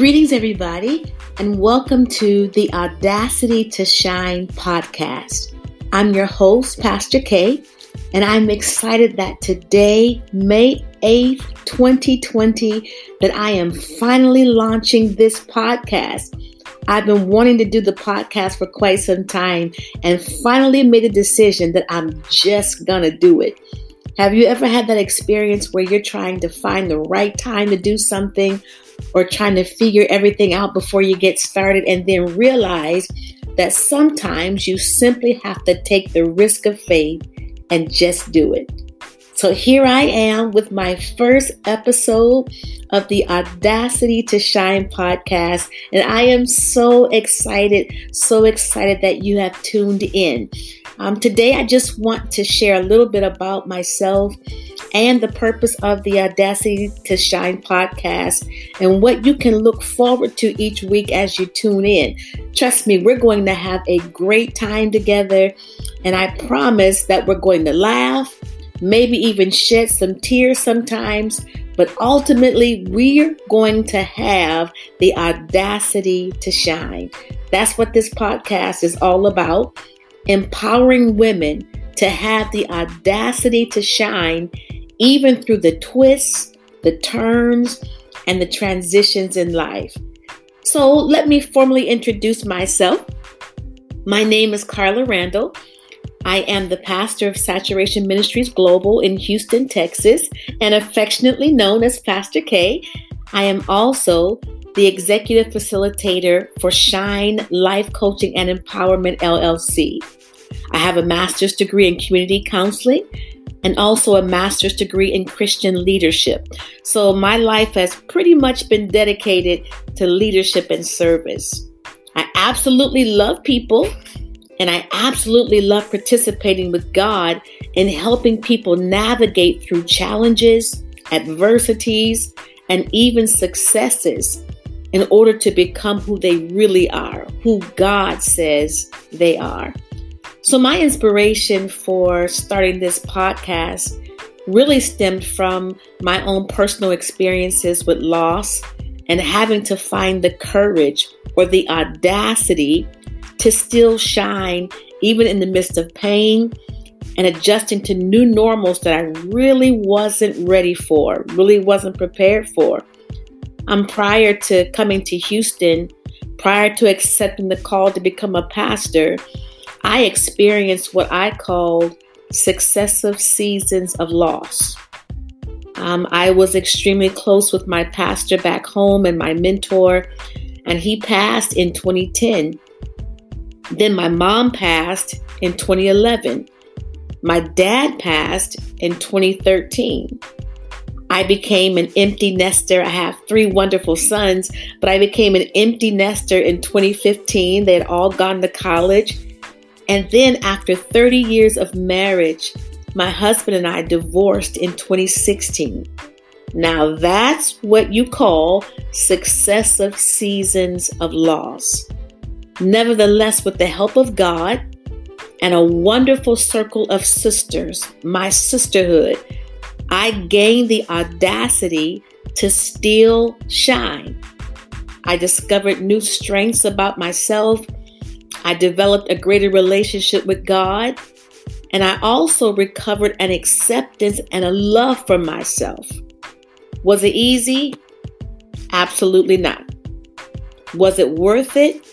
Greetings, everybody, and welcome to the Audacity to Shine podcast. I'm your host, Pastor K, and I'm excited that today, May 8th, 2020, that I am finally launching this podcast. I've been wanting to do the podcast for quite some time and finally made a decision that I'm just gonna do it. Have you ever had that experience where you're trying to find the right time to do something or trying to figure everything out before you get started and then realize that sometimes you simply have to take the risk of faith and just do it. So here I am with my first episode of the Audacity to Shine podcast. And I am so excited, so excited that you have tuned in. Um, today, I just want to share a little bit about myself and the purpose of the Audacity to Shine podcast and what you can look forward to each week as you tune in. Trust me, we're going to have a great time together, and I promise that we're going to laugh, maybe even shed some tears sometimes, but ultimately, we're going to have the audacity to shine. That's what this podcast is all about empowering women to have the audacity to shine even through the twists, the turns, and the transitions in life. So, let me formally introduce myself. My name is Karla Randall. I am the pastor of Saturation Ministries Global in Houston, Texas, and affectionately known as Pastor K. I am also the executive facilitator for Shine Life Coaching and Empowerment LLC. I have a master's degree in community counseling and also a master's degree in Christian leadership. So my life has pretty much been dedicated to leadership and service. I absolutely love people and I absolutely love participating with God in helping people navigate through challenges, adversities, and even successes in order to become who they really are, who God says they are. So, my inspiration for starting this podcast really stemmed from my own personal experiences with loss and having to find the courage or the audacity to still shine even in the midst of pain and adjusting to new normals that I really wasn't ready for, really wasn't prepared for. Um, prior to coming to Houston, prior to accepting the call to become a pastor, I experienced what I called successive seasons of loss. Um, I was extremely close with my pastor back home and my mentor, and he passed in 2010. Then my mom passed in 2011. My dad passed in 2013. I became an empty nester. I have three wonderful sons, but I became an empty nester in 2015. They had all gone to college. And then, after 30 years of marriage, my husband and I divorced in 2016. Now, that's what you call successive seasons of loss. Nevertheless, with the help of God and a wonderful circle of sisters, my sisterhood, I gained the audacity to still shine. I discovered new strengths about myself I developed a greater relationship with God, and I also recovered an acceptance and a love for myself. Was it easy? Absolutely not. Was it worth it?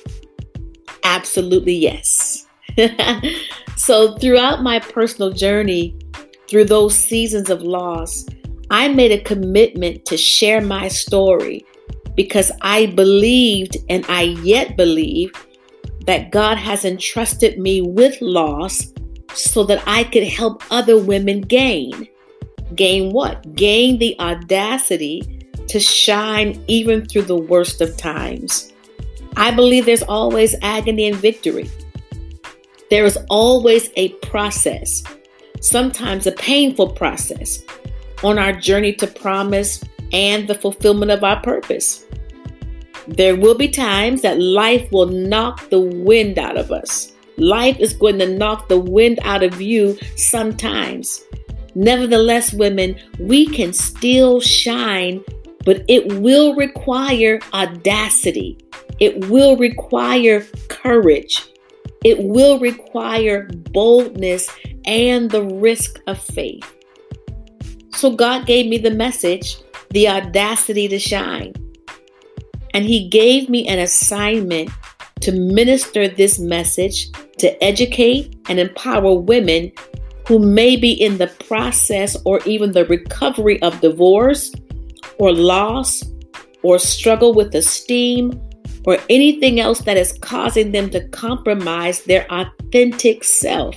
Absolutely yes. so, throughout my personal journey, through those seasons of loss, I made a commitment to share my story because I believed and I yet believe that God has entrusted me with loss so that I could help other women gain. Gain what? Gain the audacity to shine even through the worst of times. I believe there's always agony and victory. There is always a process, sometimes a painful process, on our journey to promise and the fulfillment of our purpose. There will be times that life will knock the wind out of us. Life is going to knock the wind out of you sometimes. Nevertheless, women, we can still shine but it will require audacity. It will require courage. It will require boldness and the risk of faith. So God gave me the message, the audacity to shine. And He gave me an assignment to minister this message to educate and empower women who may be in the process or even the recovery of divorce or loss or struggle with esteem or anything else that is causing them to compromise their authentic self.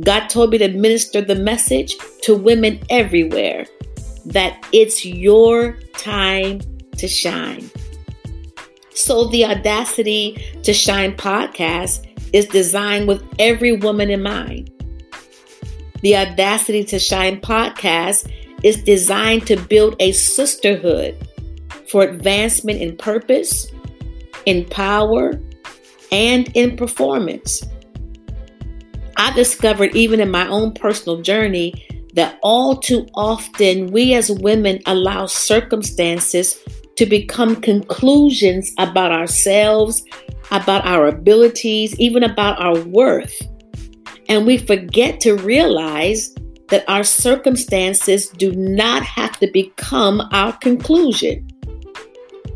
God told me to minister the message to women everywhere that it's your time to shine. So, the Audacity to Shine podcast is designed with every woman in mind. The Audacity to Shine podcast is designed to build a sisterhood for advancement in purpose, in power, and in performance. I discovered, even in my own personal journey, that all too often we as women allow circumstances to become conclusions about ourselves, about our abilities, even about our worth. And we forget to realize that our circumstances do not have to become our conclusion.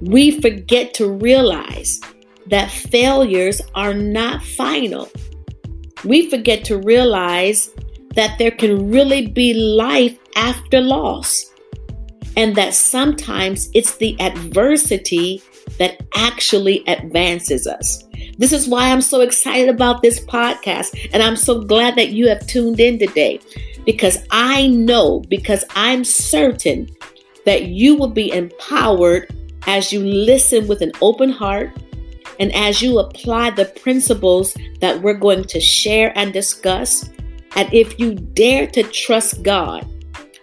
We forget to realize that failures are not final. We forget to realize that there can really be life after loss, and that sometimes it's the adversity that actually advances us. This is why I'm so excited about this podcast. And I'm so glad that you have tuned in today because I know, because I'm certain that you will be empowered as you listen with an open heart and as you apply the principles that we're going to share and discuss. And if you dare to trust God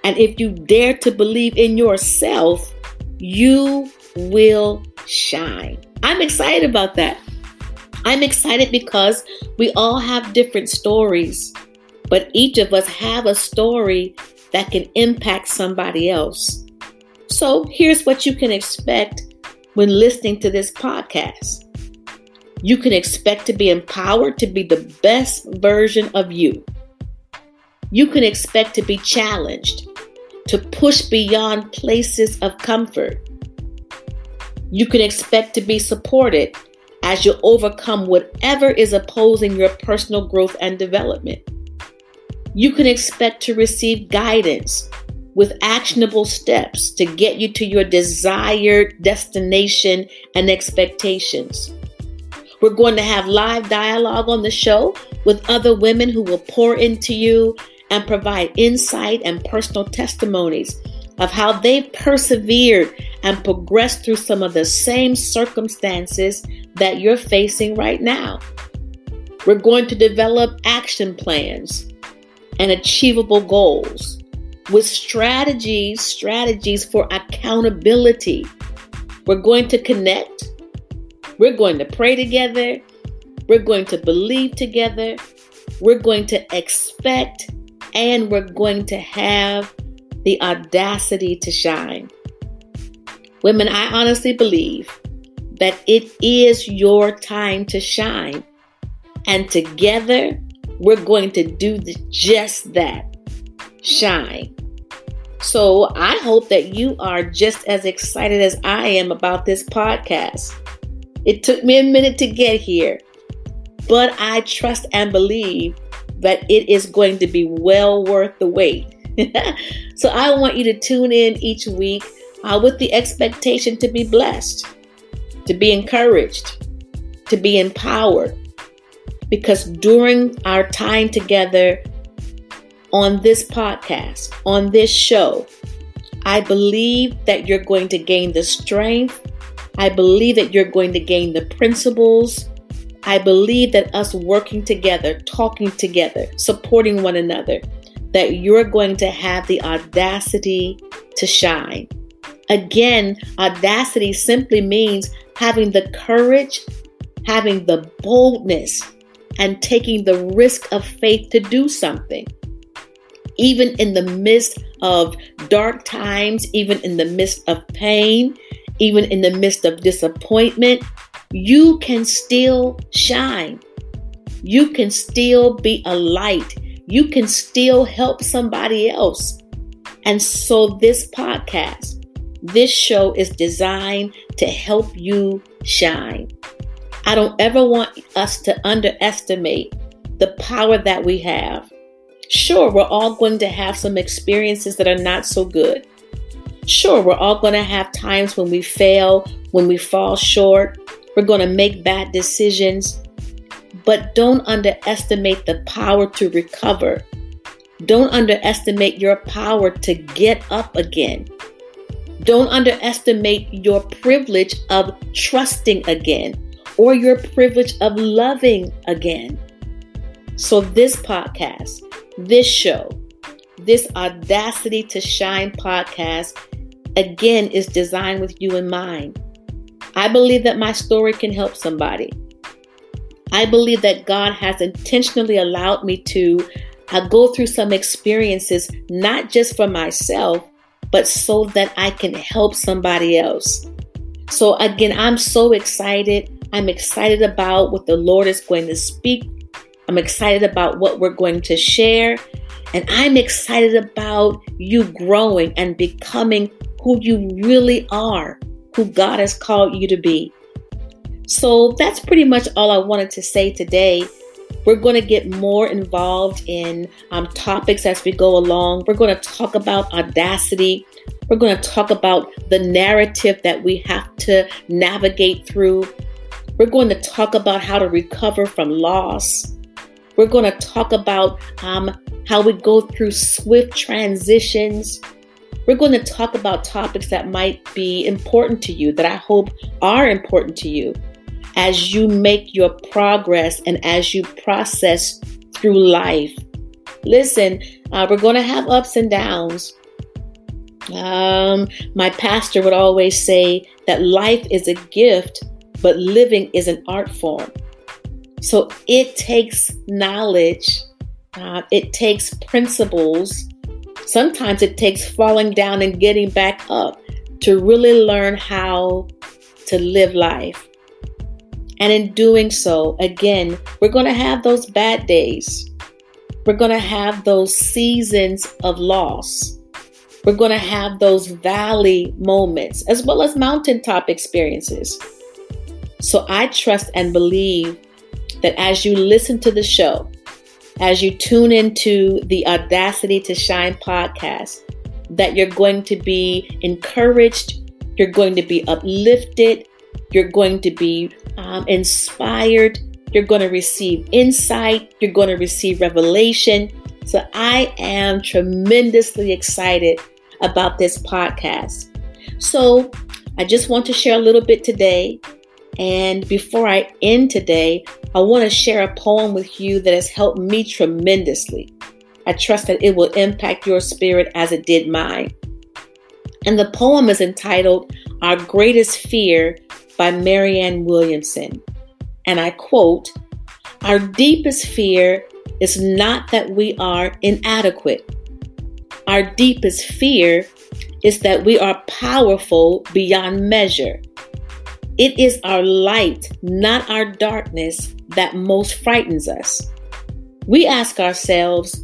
and if you dare to believe in yourself, you will shine. I'm excited about that. I'm excited because we all have different stories, but each of us have a story that can impact somebody else. So here's what you can expect when listening to this podcast. You can expect to be empowered to be the best version of you. You can expect to be challenged, to push beyond places of comfort. You can expect to be supported as you overcome whatever is opposing your personal growth and development. You can expect to receive guidance with actionable steps to get you to your desired destination and expectations. We're going to have live dialogue on the show with other women who will pour into you and provide insight and personal testimonies of how they've persevered and progressed through some of the same circumstances that you're facing right now. We're going to develop action plans and achievable goals with strategies, strategies for accountability. We're going to connect. We're going to pray together. We're going to believe together. We're going to expect and we're going to have the audacity to shine. Women, I honestly believe that it is your time to shine. And together, we're going to do just that shine. So I hope that you are just as excited as I am about this podcast. It took me a minute to get here, but I trust and believe that it is going to be well worth the wait. so I want you to tune in each week uh, with the expectation to be blessed, to be encouraged, to be empowered. Because during our time together on this podcast, on this show, I believe that you're going to gain the strength. I believe that you're going to gain the principles. I believe that us working together, talking together, supporting one another, that you're going to have the audacity to shine. Again, audacity simply means having the courage, having the boldness, and taking the risk of faith to do something. Even in the midst of dark times, even in the midst of pain, even in the midst of disappointment, you can still shine. You can still be a light. You can still help somebody else. And so, this podcast, this show is designed to help you shine. I don't ever want us to underestimate the power that we have. Sure, we're all going to have some experiences that are not so good. Sure, we're all going to have times when we fail, when we fall short. We're going to make bad decisions. But don't underestimate the power to recover. Don't underestimate your power to get up again. Don't underestimate your privilege of trusting again or your privilege of loving again. So, this podcast, this show, this Audacity to Shine podcast, again, is designed with you in mind. I believe that my story can help somebody. I believe that God has intentionally allowed me to uh, go through some experiences, not just for myself, but so that I can help somebody else. So, again, I'm so excited. I'm excited about what the Lord is going to speak. I'm excited about what we're going to share. And I'm excited about you growing and becoming who you really are, who God has called you to be. So that's pretty much all I wanted to say today. We're going to get more involved in um, topics as we go along. We're going to talk about audacity. We're going to talk about the narrative that we have to navigate through. We're going to talk about how to recover from loss. We're going to talk about um, how we go through swift transitions. We're going to talk about topics that might be important to you, that I hope are important to you as you make your progress and as you process through life. Listen, uh, we're going to have ups and downs. Um, my pastor would always say that life is a gift, but living is an art form. So it takes knowledge, uh, it takes principles. Sometimes it takes falling down and getting back up to really learn how to live life. And in doing so, again, we're going to have those bad days. We're going to have those seasons of loss. We're going to have those valley moments as well as mountaintop experiences. So I trust and believe that as you listen to the show, as you tune into the Audacity to Shine podcast, that you're going to be encouraged, you're going to be uplifted, you're going to be um, inspired. You're going to receive insight. You're going to receive revelation. So I am tremendously excited about this podcast. So I just want to share a little bit today. And before I end today, I want to share a poem with you that has helped me tremendously. I trust that it will impact your spirit as it did mine. And the poem is entitled Our Greatest Fear by Marianne Williamson. And I quote Our deepest fear is not that we are inadequate. Our deepest fear is that we are powerful beyond measure. It is our light, not our darkness, that most frightens us. We ask ourselves,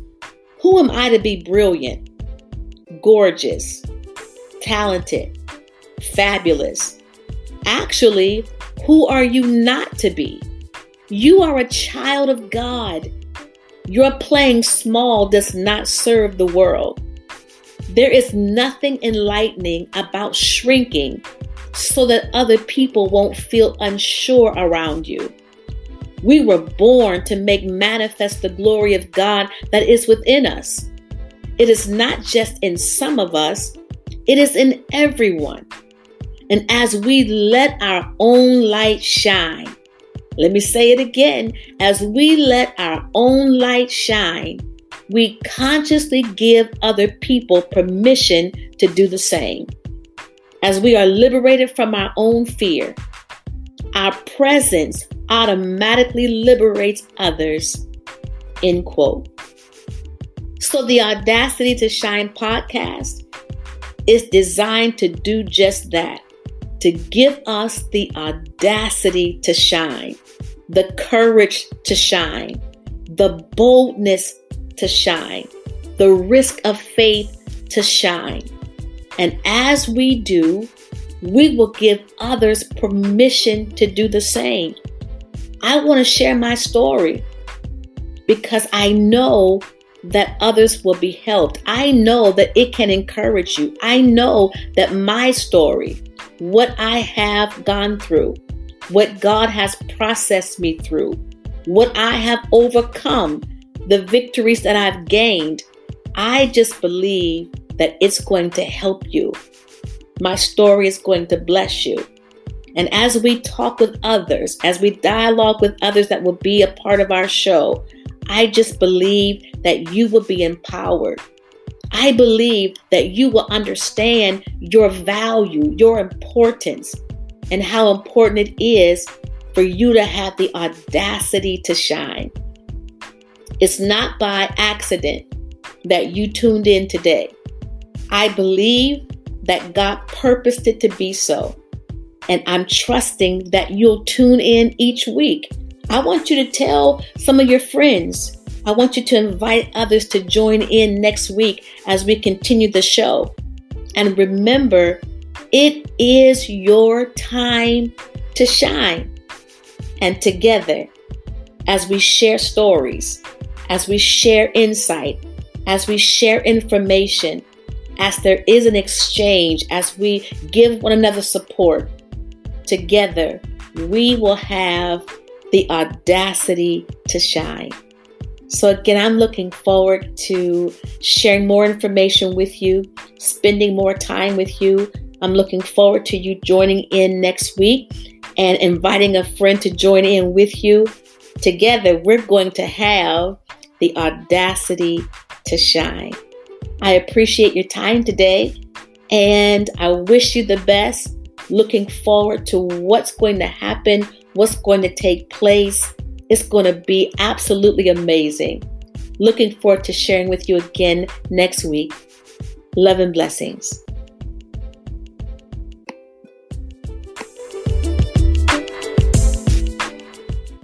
who am I to be brilliant, gorgeous, talented, fabulous, Actually, who are you not to be? You are a child of God. Your playing small does not serve the world. There is nothing enlightening about shrinking so that other people won't feel unsure around you. We were born to make manifest the glory of God that is within us. It is not just in some of us, it is in everyone. And as we let our own light shine, let me say it again as we let our own light shine, we consciously give other people permission to do the same. As we are liberated from our own fear, our presence automatically liberates others. End quote. So, the Audacity to Shine podcast is designed to do just that to give us the audacity to shine, the courage to shine, the boldness to shine, the risk of faith to shine. And as we do, we will give others permission to do the same. I want to share my story because I know that others will be helped. I know that it can encourage you. I know that my story, what I have gone through, what God has processed me through, what I have overcome, the victories that I've gained, I just believe that it's going to help you. My story is going to bless you. And as we talk with others, as we dialogue with others that will be a part of our show, I just believe that you will be empowered. I believe that you will understand your value, your importance, and how important it is for you to have the audacity to shine. It's not by accident that you tuned in today. I believe that God purposed it to be so. And I'm trusting that you'll tune in each week. I want you to tell some of your friends. I want you to invite others to join in next week as we continue the show. And remember, it is your time to shine. And together, as we share stories, as we share insight, as we share information, as there is an exchange, as we give one another support, together we will have the audacity to shine. So, again, I'm looking forward to sharing more information with you, spending more time with you. I'm looking forward to you joining in next week and inviting a friend to join in with you. Together, we're going to have the audacity to shine. I appreciate your time today and I wish you the best. Looking forward to what's going to happen, what's going to take place. It's going to be absolutely amazing. Looking forward to sharing with you again next week. Love and blessings.